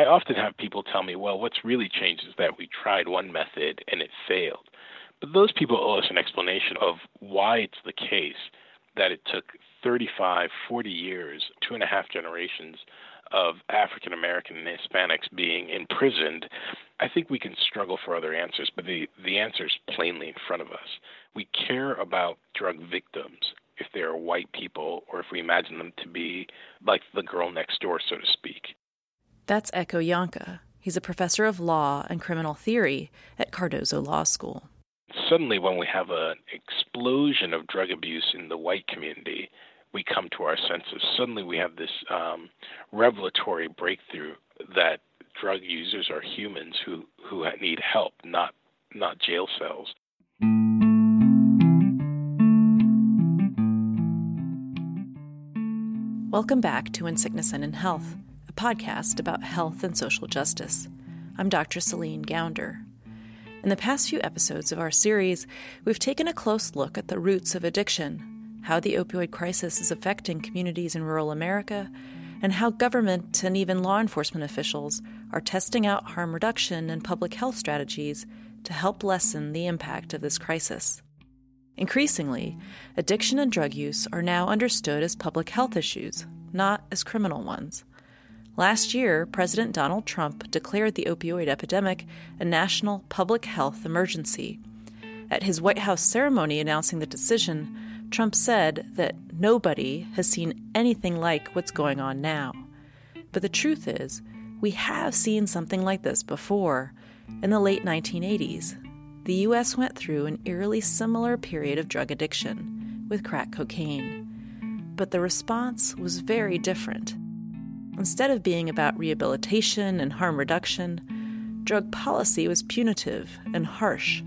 I often have people tell me, well, what's really changed is that we tried one method and it failed. But those people owe us an explanation of why it's the case that it took 35, 40 years, two and a half generations of African American and Hispanics being imprisoned, I think we can struggle for other answers, but the, the answer is plainly in front of us. We care about drug victims if they are white people or if we imagine them to be like the girl next door, so to speak. That's Ekow Yankah. He's a professor of law and criminal theory at Cardozo Law School. Suddenly, when we have an explosion of drug abuse in the white community, we come to our senses. Suddenly, we have this um, revelatory breakthrough that drug users are humans who, who need help, not not jail cells. Welcome back to In Sickness and in Health, podcast about health and social justice. I'm Dr. Celine Gounder. In the past few episodes of our series, we've taken a close look at the roots of addiction how the opioid crisis is affecting communities in rural America, and how government and even law enforcement officials are testing out harm reduction and public health strategies to help lessen the impact of this crisis. Increasingly, addiction and drug use are now understood as public health issues, not as criminal ones. Last year, President Donald Trump declared the opioid epidemic a national public health emergency. At his White House ceremony announcing the decision, Trump said that nobody has seen anything like what's going on now. But the truth is, we have seen something like this before. In the late 1980s, the U.S. went through an eerily similar period of drug addiction with crack cocaine. But the response was very different. Instead of being about rehabilitation and harm reduction, drug policy was punitive and harsh.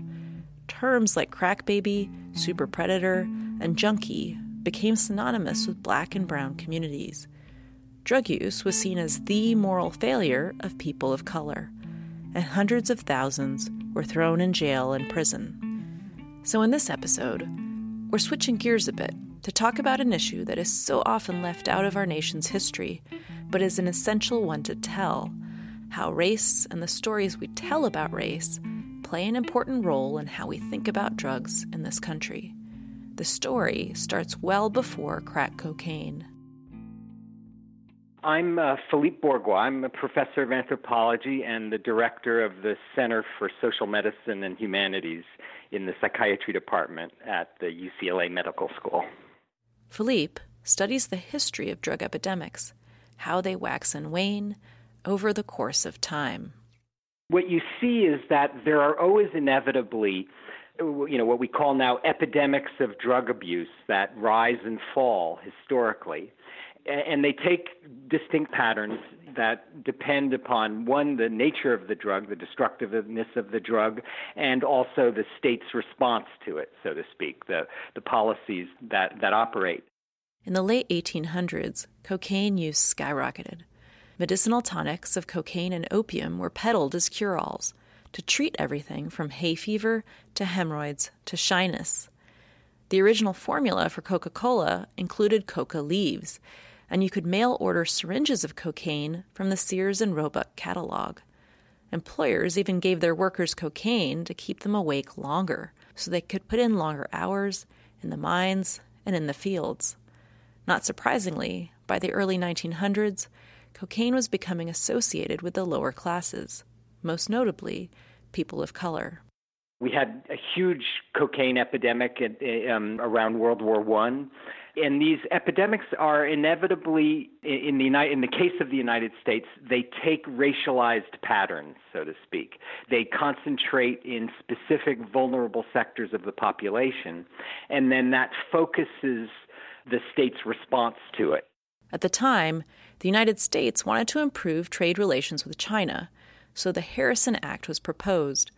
Terms like crack baby, super predator, and junkie became synonymous with black and brown communities. Drug use was seen as the moral failure of people of color, and hundreds of thousands were thrown in jail and prison. So, in this episode, we're switching gears a bit to talk about an issue that is so often left out of our nation's history, but is an essential one to tell how race and the stories we tell about race play an important role in how we think about drugs in this country. The story starts well before crack cocaine. I'm uh, Philippe Bourgois. I'm a professor of anthropology and the director of the Center for Social Medicine and Humanities in the psychiatry department at the UCLA Medical School. Philippe studies the history of drug epidemics, how they wax and wane over the course of time. What you see is that there are always inevitably you know what we call now epidemics of drug abuse that rise and fall historically and they take distinct patterns that depend upon one the nature of the drug the destructiveness of the drug and also the state's response to it so to speak the the policies that that operate in the late 1800s cocaine use skyrocketed medicinal tonics of cocaine and opium were peddled as cure-alls to treat everything from hay fever to hemorrhoids to shyness. The original formula for Coca Cola included coca leaves, and you could mail order syringes of cocaine from the Sears and Roebuck catalog. Employers even gave their workers cocaine to keep them awake longer so they could put in longer hours in the mines and in the fields. Not surprisingly, by the early 1900s, cocaine was becoming associated with the lower classes most notably people of color. We had a huge cocaine epidemic at, um, around World War One, and these epidemics are inevitably, in the in the case of the United States, they take racialized patterns, so to speak. They concentrate in specific vulnerable sectors of the population, and then that focuses the state's response to it. At the time, the United States wanted to improve trade relations with China so the Harrison Act was proposed.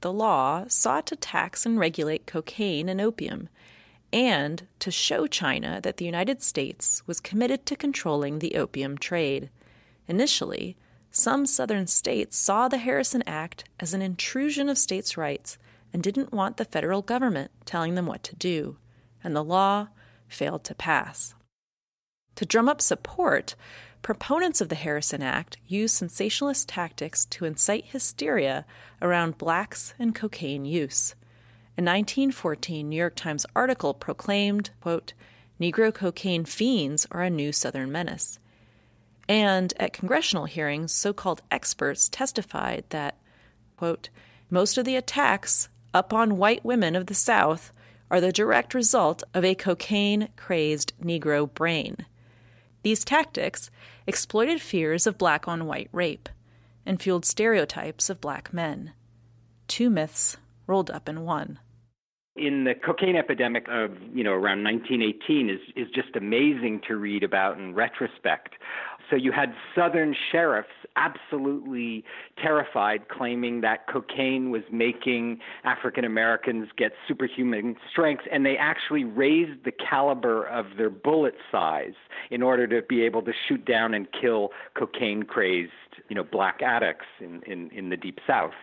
The law sought to tax and regulate cocaine and opium, and to show China that the United States was committed to controlling the opium trade. Initially, some southern states saw the Harrison Act as an intrusion of states' rights and didn't want the federal government telling them what to do, and the law failed to pass. To drum up support, proponents of the Harrison Act used sensationalist tactics to incite hysteria around blacks and cocaine use. A 1914 New York Times article proclaimed, quote, Negro cocaine fiends are a new Southern menace. And at congressional hearings, so called experts testified that, quote, most of the attacks upon white women of the South are the direct result of a cocaine crazed Negro brain. These tactics exploited fears of black on white rape and fueled stereotypes of black men. Two myths rolled up in one. In the cocaine epidemic of, you know, around 1918 is, is just amazing to read about in retrospect. So you had Southern sheriffs absolutely terrified, claiming that cocaine was making African Americans get superhuman strength, and they actually raised the caliber of their bullet size in order to be able to shoot down and kill cocaine crazed, you know, black addicts in, in, in the deep south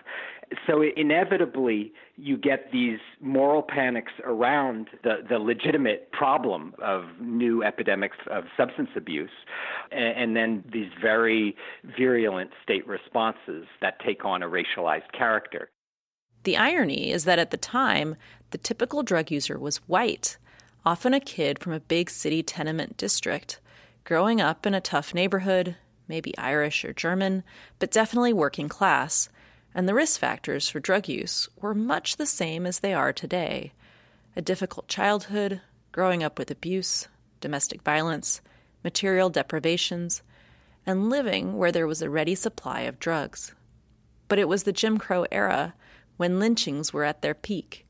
so inevitably you get these moral panics around the, the legitimate problem of new epidemics of substance abuse and, and then these very virulent state responses that take on a racialized character. The irony is that at the time, the typical drug user was white, often a kid from a big city tenement district, growing up in a tough neighborhood, maybe Irish or German, but definitely working class and the risk factors for drug use were much the same as they are today a difficult childhood, growing up with abuse, domestic violence, material deprivations, and living where there was a ready supply of drugs. But it was the Jim Crow era when lynchings were at their peak.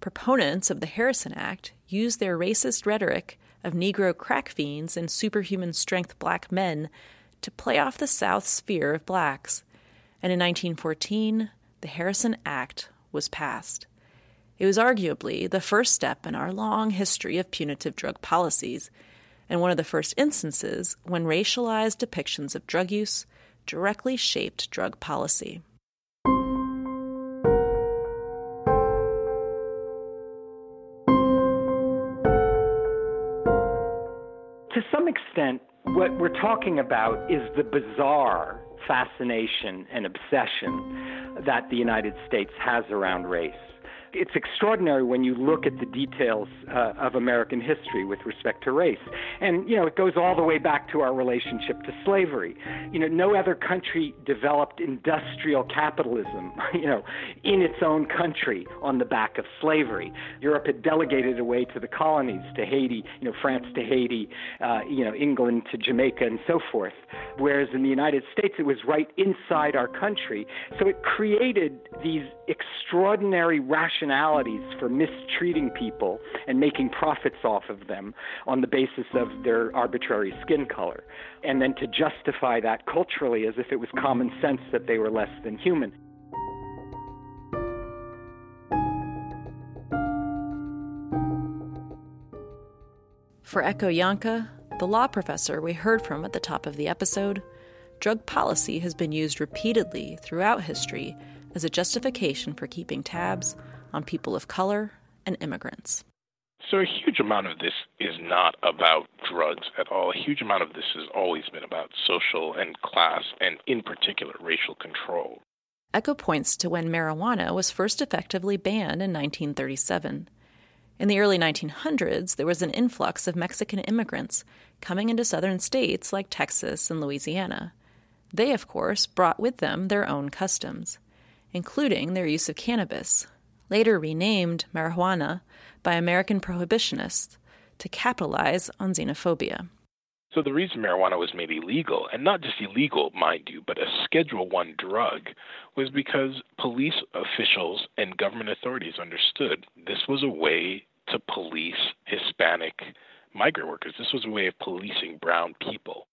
Proponents of the Harrison Act used their racist rhetoric of Negro crack fiends and superhuman strength black men to play off the South's fear of blacks and in 1914, the Harrison Act was passed. It was arguably the first step in our long history of punitive drug policies, and one of the first instances when racialized depictions of drug use directly shaped drug policy. To some extent, what we're talking about is the bizarre fascination and obsession that the United States has around race it's extraordinary when you look at the details uh, of American history with respect to race. And, you know, it goes all the way back to our relationship to slavery. You know, no other country developed industrial capitalism, you know, in its own country on the back of slavery. Europe had delegated away to the colonies, to Haiti, you know, France to Haiti, uh, you know, England to Jamaica and so forth. Whereas in the United States, it was right inside our country. So it created these extraordinary rationalities for mistreating people and making profits off of them on the basis of their arbitrary skin color, and then to justify that culturally as if it was common sense that they were less than human. For Ekow Yankah, the law professor we heard from at the top of the episode, drug policy has been used repeatedly throughout history as a justification for keeping tabs on people of color and immigrants. So, a huge amount of this is not about drugs at all. A huge amount of this has always been about social and class, and in particular, racial control. Ekow points to when marijuana was first effectively banned in 1937. In the early 1900s, there was an influx of Mexican immigrants coming into southern states like Texas and Louisiana. They, of course, brought with them their own customs, including their use of cannabis, later renamed marijuana by American prohibitionists to capitalize on xenophobia. So the reason marijuana was made illegal, and not just illegal, mind you, but a Schedule One drug, was because police officials and government authorities understood this was a way to police Hispanic migrant workers. This was a way of policing brown people.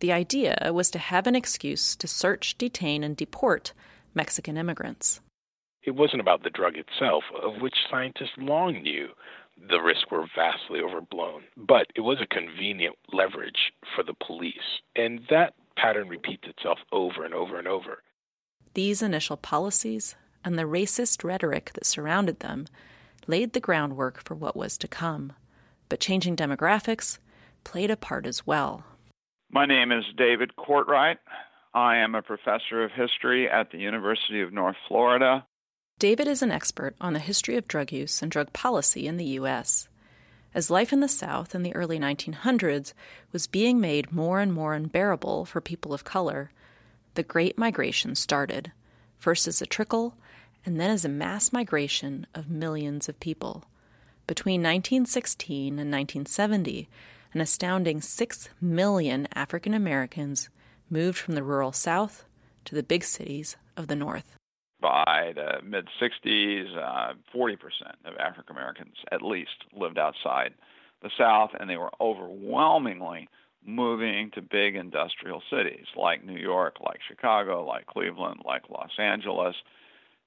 The idea was to have an excuse to search, detain, and deport Mexican immigrants. It wasn't about the drug itself, of which scientists long knew the risks were vastly overblown, but it was a convenient leverage for the police. And that pattern repeats itself over and over and over. These initial policies and the racist rhetoric that surrounded them laid the groundwork for what was to come. But changing demographics played a part as well. My name is David Courtwright. I am a professor of history at the University of North Florida. David is an expert on the history of drug use and drug policy in the U.S. As life in the South in the early 1900s was being made more and more unbearable for people of color, the Great Migration started, first as a trickle and then as a mass migration of millions of people. Between 1916 and 1970, an astounding 6 million African Americans moved from the rural South to the big cities of the North. By the mid 60s, uh, 40% of African Americans at least lived outside the South, and they were overwhelmingly moving to big industrial cities like New York, like Chicago, like Cleveland, like Los Angeles.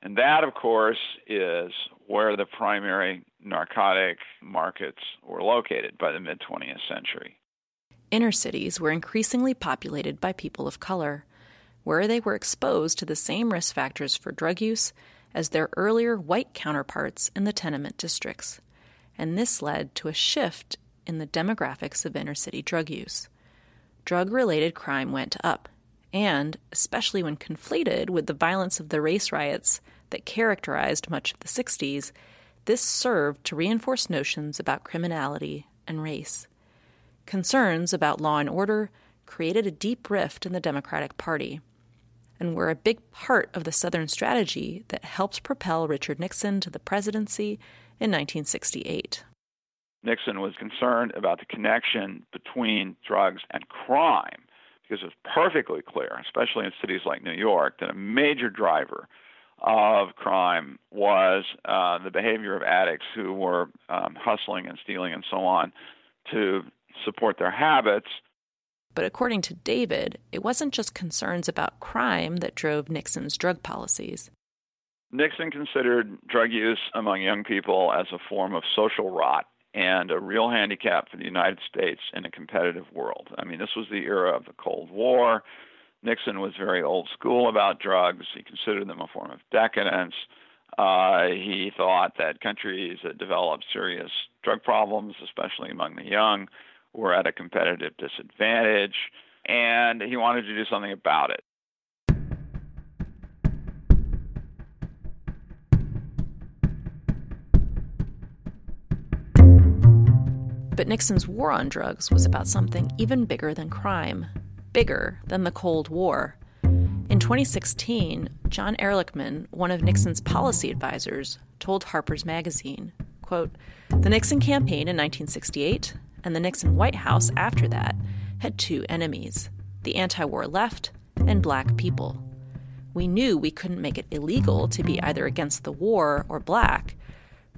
And that, of course, is where the primary narcotic markets were located by the mid 20th century. Inner cities were increasingly populated by people of color, where they were exposed to the same risk factors for drug use as their earlier white counterparts in the tenement districts. And this led to a shift in the demographics of inner city drug use. Drug related crime went up, and, especially when conflated with the violence of the race riots that characterized much of the 60s, this served to reinforce notions about criminality and race. Concerns about law and order created a deep rift in the Democratic Party and were a big part of the Southern strategy that helped propel Richard Nixon to the presidency in 1968. Nixon was concerned about the connection between drugs and crime because it was perfectly clear, especially in cities like New York, that a major driver of crime was uh, the behavior of addicts who were um, hustling and stealing and so on to support their habits. But according to David, it wasn't just concerns about crime that drove Nixon's drug policies. Nixon considered drug use among young people as a form of social rot and a real handicap for the United States in a competitive world. I mean, this was the era of the Cold War. Nixon was very old school about drugs. He considered them a form of decadence. Uh, he thought that countries that developed serious drug problems, especially among the young, were at a competitive disadvantage, and he wanted to do something about it. But Nixon's war on drugs was about something even bigger than crime, bigger than the Cold War. In 2016, John Ehrlichman, one of Nixon's policy advisors, told Harper's Magazine, quote, "The Nixon campaign in 1968 and the Nixon White House after that had two enemies, the anti-war left and black people. We knew we couldn't make it illegal to be either against the war or black,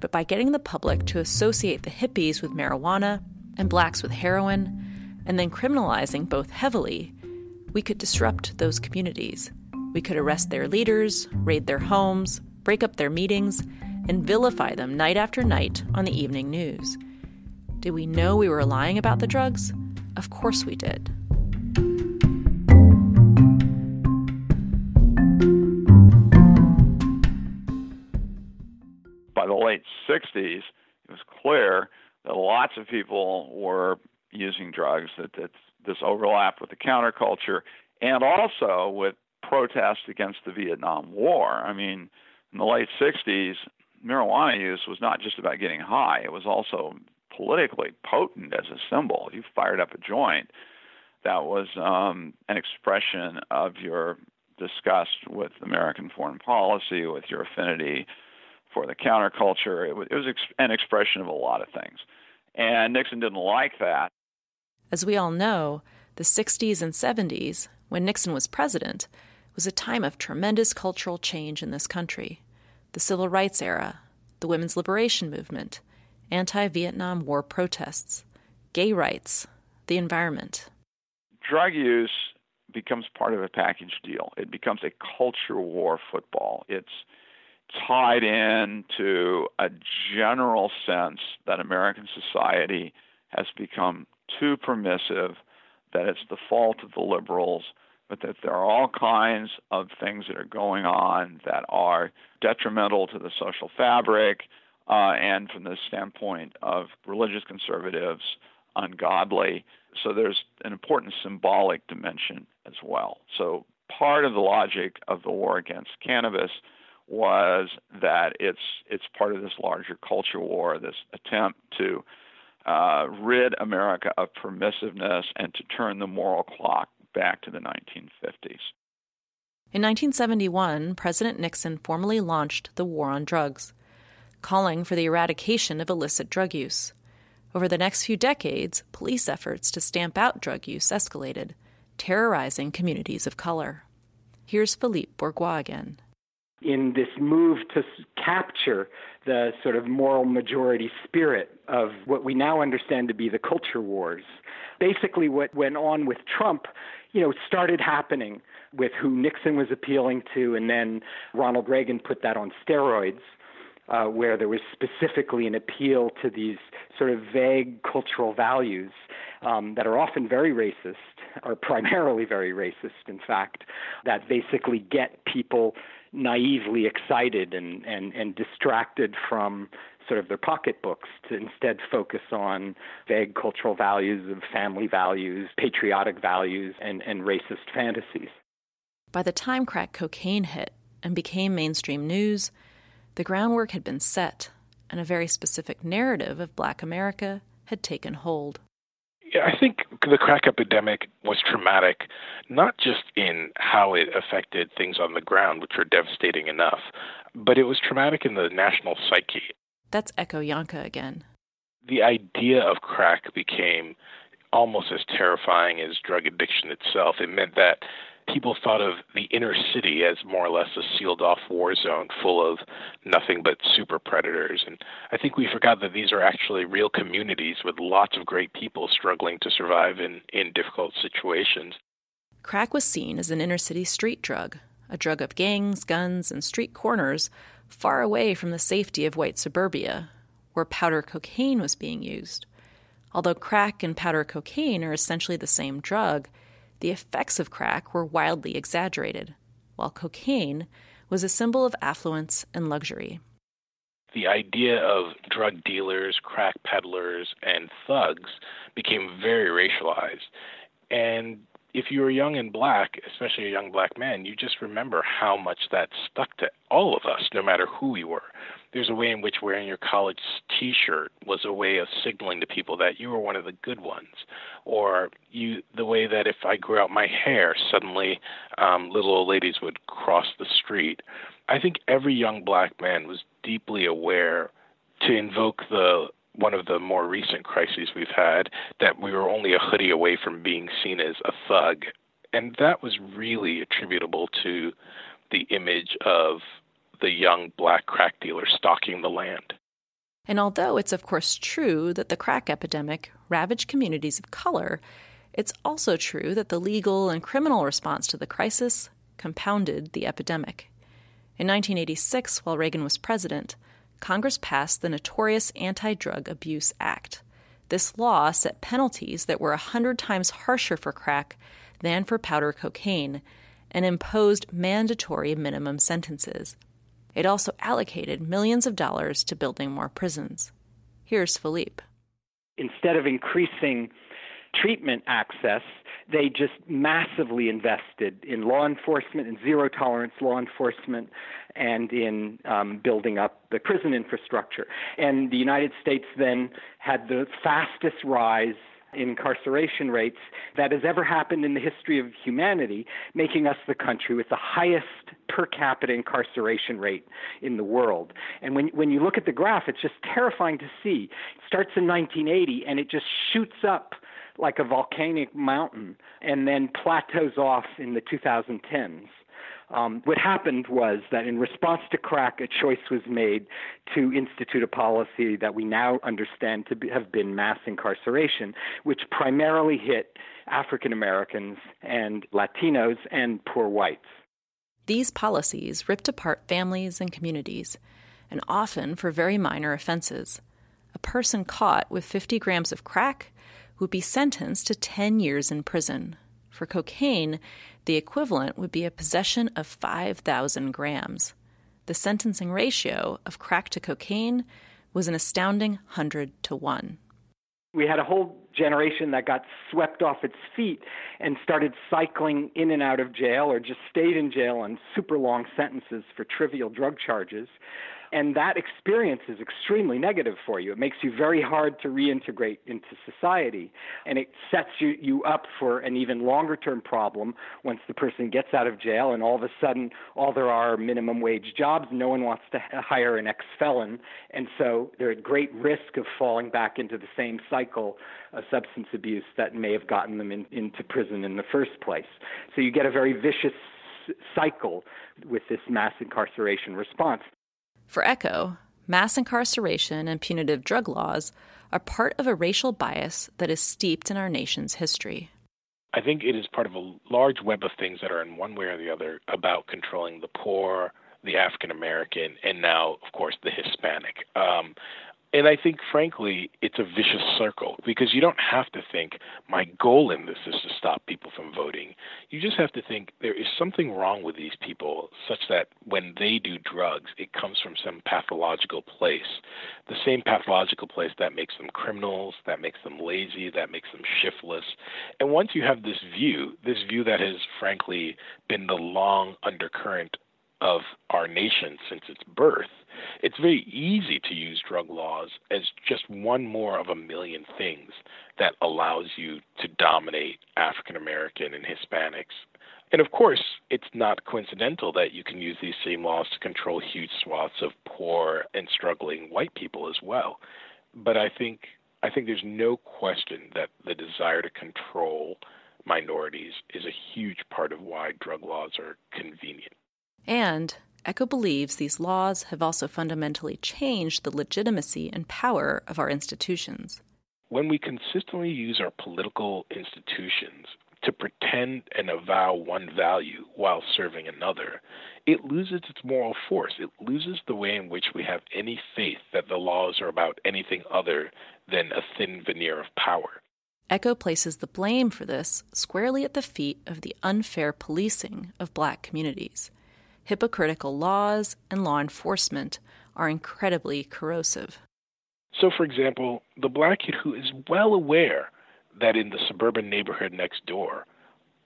but by getting the public to associate the hippies with marijuana and blacks with heroin, and then criminalizing both heavily, we could disrupt those communities. We could arrest their leaders, raid their homes, break up their meetings, and vilify them night after night on the evening news. Did we know we were lying about the drugs? Of course we did. By the late 60s, it was clear that lots of people were using drugs, that, that this overlap with the counterculture, and also with protests against the Vietnam War. I mean, in the late 60s, marijuana use was not just about getting high, it was also politically potent as a symbol. You fired up a joint. That was um, an expression of your disgust with American foreign policy, with your affinity for the counterculture. It was, it was ex- an expression of a lot of things. And Nixon didn't like that. As we all know, the 60s and 70s, when Nixon was president, was a time of tremendous cultural change in this country. The civil rights era, the women's liberation movement, anti Vietnam War protests, gay rights, the environment. Drug use becomes part of a package deal. It becomes a culture war football. It's tied into a general sense that American society has become too permissive, that it's the fault of the liberals, but that there are all kinds of things that are going on that are detrimental to the social fabric, uh, and from the standpoint of religious conservatives, ungodly. so there's an important symbolic dimension as well. So part of the logic of the war against cannabis was that it's it's part of this larger culture war, this attempt to uh, rid America of permissiveness and to turn the moral clock back to the 1950s. In 1971, President Nixon formally launched the War on Drugs, calling for the eradication of illicit drug use. Over the next few decades, police efforts to stamp out drug use escalated, terrorizing communities of color. Here's Philippe Bourgois again. In this move to capture the sort of moral majority spirit of what we now understand to be the culture wars, basically what went on with Trump, you know, started happening with who Nixon was appealing to, and then Ronald Reagan put that on steroids uh, where there was specifically an appeal to these sort of vague cultural values um, that are often very racist, or primarily very racist, in fact, that basically get people naively excited and, and, and distracted from sort of their pocketbooks to instead focus on vague cultural values of family values, patriotic values, and, and racist fantasies. By the time crack cocaine hit and became mainstream news, the groundwork had been set, and a very specific narrative of black America had taken hold. Yeah, I think the crack epidemic was traumatic, not just in how it affected things on the ground, which were devastating enough, but it was traumatic in the national psyche. That's Ekow Yankah again. The idea of crack became almost as terrifying as drug addiction itself. It meant that people thought of the inner city as more or less a sealed off war zone full of nothing but super predators. And I think we forgot that these are actually real communities with lots of great people struggling to survive in, in difficult situations. Crack was seen as an inner city street drug, a drug of gangs, guns, and street corners far away from the safety of white suburbia, where powder cocaine was being used. Although crack and powder cocaine are essentially the same drug, the effects of crack were wildly exaggerated, while cocaine was a symbol of affluence and luxury. The idea of drug dealers, crack peddlers, and thugs became very racialized. And if you were young and black, especially a young black man, you just remember how much that stuck to all of us, no matter who we were there's a way in which wearing your college T-shirt was a way of signaling to people that you were one of the good ones, or you the way that if I grew out my hair, suddenly um, little old ladies would cross the street. I think every young black man was deeply aware to invoke the one of the more recent crises we've had that we were only a hoodie away from being seen as a thug, and that was really attributable to the image of the young black crack dealer stalking the land. And although it's of course true that the crack epidemic ravaged communities of color, it's also true that the legal and criminal response to the crisis compounded the epidemic. In 1986, while Reagan was president, Congress passed the notorious Anti Drug Abuse Act. This law set penalties that were a hundred times harsher for crack than for powder cocaine and imposed mandatory minimum sentences. It also allocated millions of dollars to building more prisons. Here's Philippe. Instead of increasing treatment access, they just massively invested in law enforcement and zero tolerance law enforcement and in um, building up the prison infrastructure. And the United States then had the fastest rise incarceration rates that has ever happened in the history of humanity, making us the country with the highest per capita incarceration rate in the world. And when, when you look at the graph, it's just terrifying to see. It starts in 1980 and it just shoots up like a volcanic mountain and then plateaus off in the 2010s. Um, what happened was that in response to crack, a choice was made to institute a policy that we now understand to be, have been mass incarceration, which primarily hit African Americans and Latinos and poor whites. These policies ripped apart families and communities, and often for very minor offenses. A person caught with 50 grams of crack would be sentenced to 10 years in prison. For cocaine, the equivalent would be a possession of 5,000 grams. The sentencing ratio of crack to cocaine was an astounding 100 to 1. We had a whole generation that got swept off its feet and started cycling in and out of jail or just stayed in jail on super long sentences for trivial drug charges. And that experience is extremely negative for you. It makes you very hard to reintegrate into society. And it sets you, you up for an even longer term problem once the person gets out of jail and all of a sudden all there are minimum wage jobs. No one wants to hire an ex felon. And so they're at great risk of falling back into the same cycle of substance abuse that may have gotten them in, into prison in the first place. So you get a very vicious cycle with this mass incarceration response. For Ekow, mass incarceration and punitive drug laws are part of a racial bias that is steeped in our nation's history. I think it is part of a large web of things that are in one way or the other about controlling the poor, the African American, and now, of course, the Hispanic. Um, and I think, frankly, it's a vicious circle because you don't have to think, my goal in this is to stop people from voting. You just have to think there is something wrong with these people such that when they do drugs, it comes from some pathological place. The same pathological place that makes them criminals, that makes them lazy, that makes them shiftless. And once you have this view, this view that has, frankly, been the long undercurrent of our nation since its birth, it's very easy to use drug laws as just one more of a million things that allows you to dominate African American and Hispanics. And of course, it's not coincidental that you can use these same laws to control huge swaths of poor and struggling white people as well. But I think I think there's no question that the desire to control minorities is a huge part of why drug laws are convenient. And Ekow believes these laws have also fundamentally changed the legitimacy and power of our institutions. When we consistently use our political institutions to pretend and avow one value while serving another, it loses its moral force. It loses the way in which we have any faith that the laws are about anything other than a thin veneer of power. Ekow places the blame for this squarely at the feet of the unfair policing of black communities hypocritical laws and law enforcement are incredibly corrosive. So, for example, the black kid who is well aware that in the suburban neighborhood next door,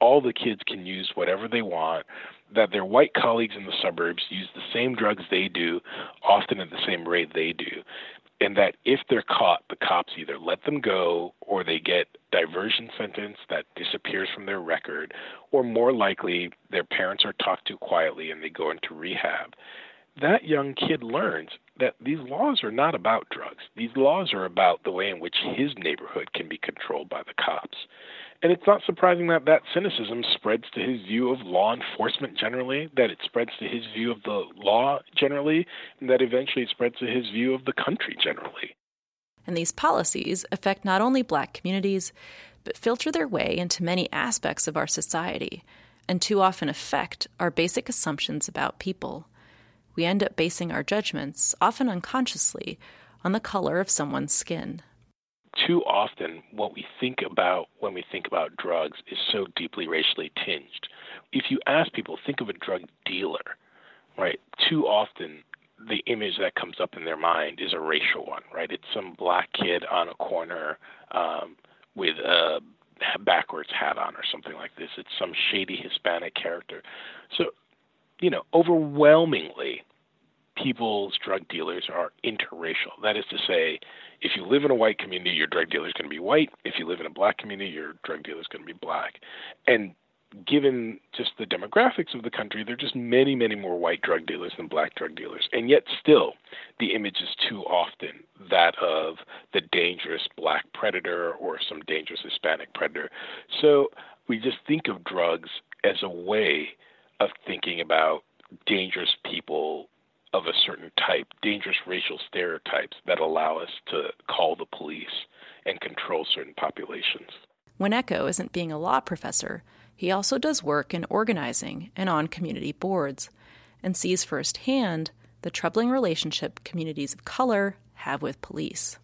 all the kids can use whatever they want, that their white colleagues in the suburbs use the same drugs they do, often at the same rate they do, and that if they're caught, the cops either let them go or they get diversion sentence that disappears from their record, or more likely their parents are talked to quietly and they go into rehab. That young kid learns that these laws are not about drugs. These laws are about the way in which his neighborhood can be controlled by the cops. And it's not surprising that that cynicism spreads to his view of law enforcement generally, that it spreads to his view of the law generally, and that eventually it spreads to his view of the country generally. And these policies affect not only black communities, but filter their way into many aspects of our society, and too often affect our basic assumptions about people. We end up basing our judgments, often unconsciously, on the color of someone's skin too often what we think about when we think about drugs is so deeply racially tinged. If you ask people, think of a drug dealer, right? Too often the image that comes up in their mind is a racial one, right? It's some black kid on a corner um, with a backwards hat on or something like this. It's some shady Hispanic character. So, you know, overwhelmingly, people's drug dealers are interracial. That is to say, if you live in a white community, your drug dealer is going to be white. If you live in a black community, your drug dealer is going to be black. And given just the demographics of the country, there are just many, many more white drug dealers than black drug dealers. And yet, still, the image is too often that of the dangerous black predator or some dangerous Hispanic predator. So we just think of drugs as a way of thinking about dangerous people of a certain type, dangerous racial stereotypes that allow us to call the police and control certain populations. When Ekow isn't being a law professor, he also does work in organizing and on community boards, and sees firsthand the troubling relationship communities of color have with police.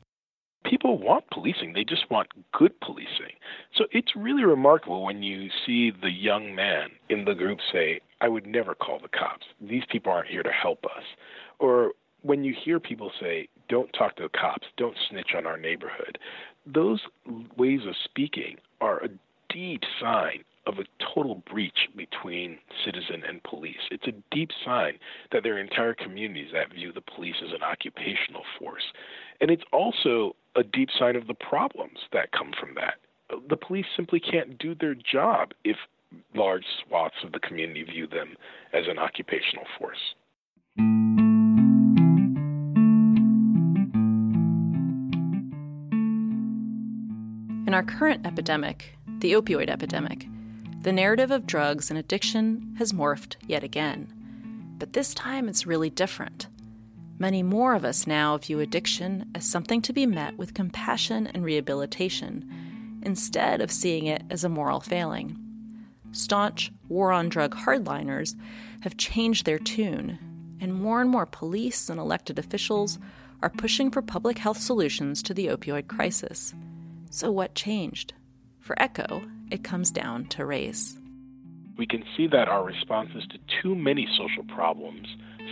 People want policing, they just want good policing. So it's really remarkable when you see the young man in the group say, I would never call the cops. These people aren't here to help us. Or when you hear people say, don't talk to the cops, don't snitch on our neighborhood, those ways of speaking are a deep sign of a total breach between citizen and police. It's a deep sign that there are entire communities that view the police as an occupational force. And it's also a deep sign of the problems that come from that. The police simply can't do their job if large swaths of the community view them as an occupational force. In our current epidemic, the opioid epidemic, the narrative of drugs and addiction has morphed yet again. But this time it's really different. Many more of us now view addiction as something to be met with compassion and rehabilitation, instead of seeing it as a moral failing. Staunch war on drug hardliners have changed their tune, and more and more police and elected officials are pushing for public health solutions to the opioid crisis. So, what changed? For Ekow, it comes down to race. We can see that our responses to too many social problems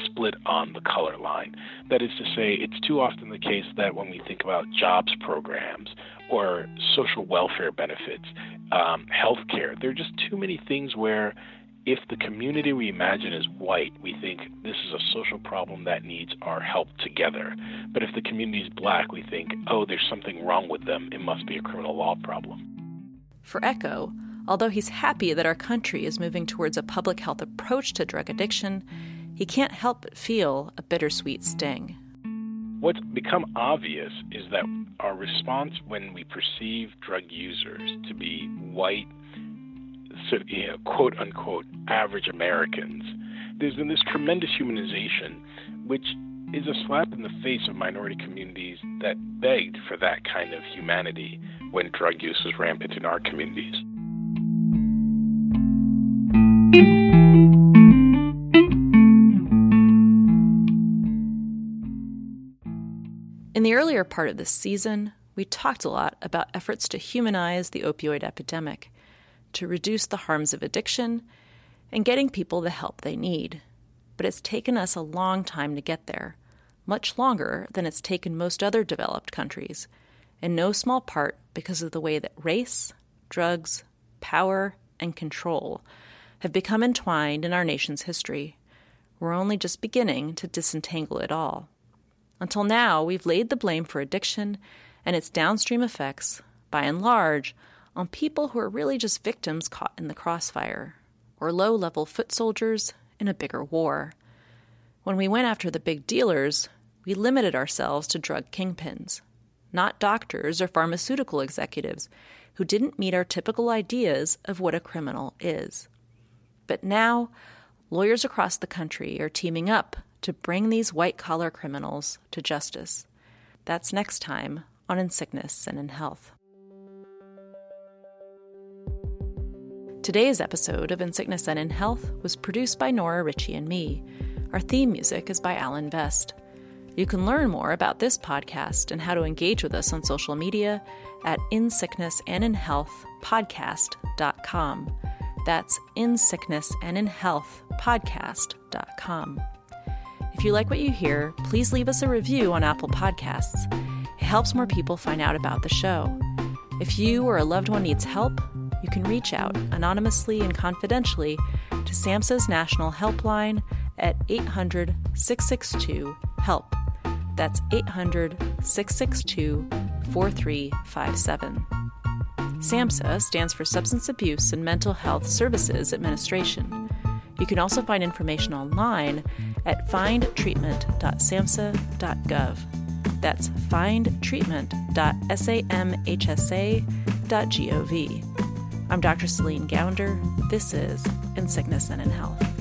split on the color line. That is to say, it's too often the case that when we think about jobs programs or social welfare benefits, um, healthcare, there are just too many things where if the community we imagine is white, we think this is a social problem that needs our help together. But if the community is black, we think, oh, there's something wrong with them. It must be a criminal law problem. For Ekow, although he's happy that our country is moving towards a public health approach to drug addiction, he can't help but feel a bittersweet sting. What's become obvious is that our response when we perceive drug users to be white, so, you know, quote unquote, average Americans, there's been this tremendous humanization, which is a slap in the face of minority communities that begged for that kind of humanity when drug use was rampant in our communities. Earlier part of this season, we talked a lot about efforts to humanize the opioid epidemic, to reduce the harms of addiction, and getting people the help they need. But it's taken us a long time to get there, much longer than it's taken most other developed countries in no small part because of the way that race, drugs, power, and control have become entwined in our nation's history. We're only just beginning to disentangle it all. Until now, we've laid the blame for addiction and its downstream effects, by and large, on people who are really just victims caught in the crossfire, or low level foot soldiers in a bigger war. When we went after the big dealers, we limited ourselves to drug kingpins, not doctors or pharmaceutical executives who didn't meet our typical ideas of what a criminal is. But now, lawyers across the country are teaming up to bring these white collar criminals to justice. That's next time on In Sickness and in Health. Today's episode of In Sickness and in Health was produced by Nora Ritchie and me. Our theme music is by Alan Best. You can learn more about this podcast and how to engage with us on social media at In Sickness and in Health podcast.com. That's InSickness and In If you like what you hear, please leave us a review on Apple Podcasts. It helps more people find out about the show. If you or a loved one needs help, you can reach out anonymously and confidentially to SAMHSA's National Helpline at 800 662 HELP. That's 800 662 4357. SAMHSA stands for Substance Abuse and Mental Health Services Administration. You can also find information online at findtreatment.samhsa.gov. That's findtreatment.samhsa.gov. I'm Dr. Celine Gounder. This is In Sickness and in Health.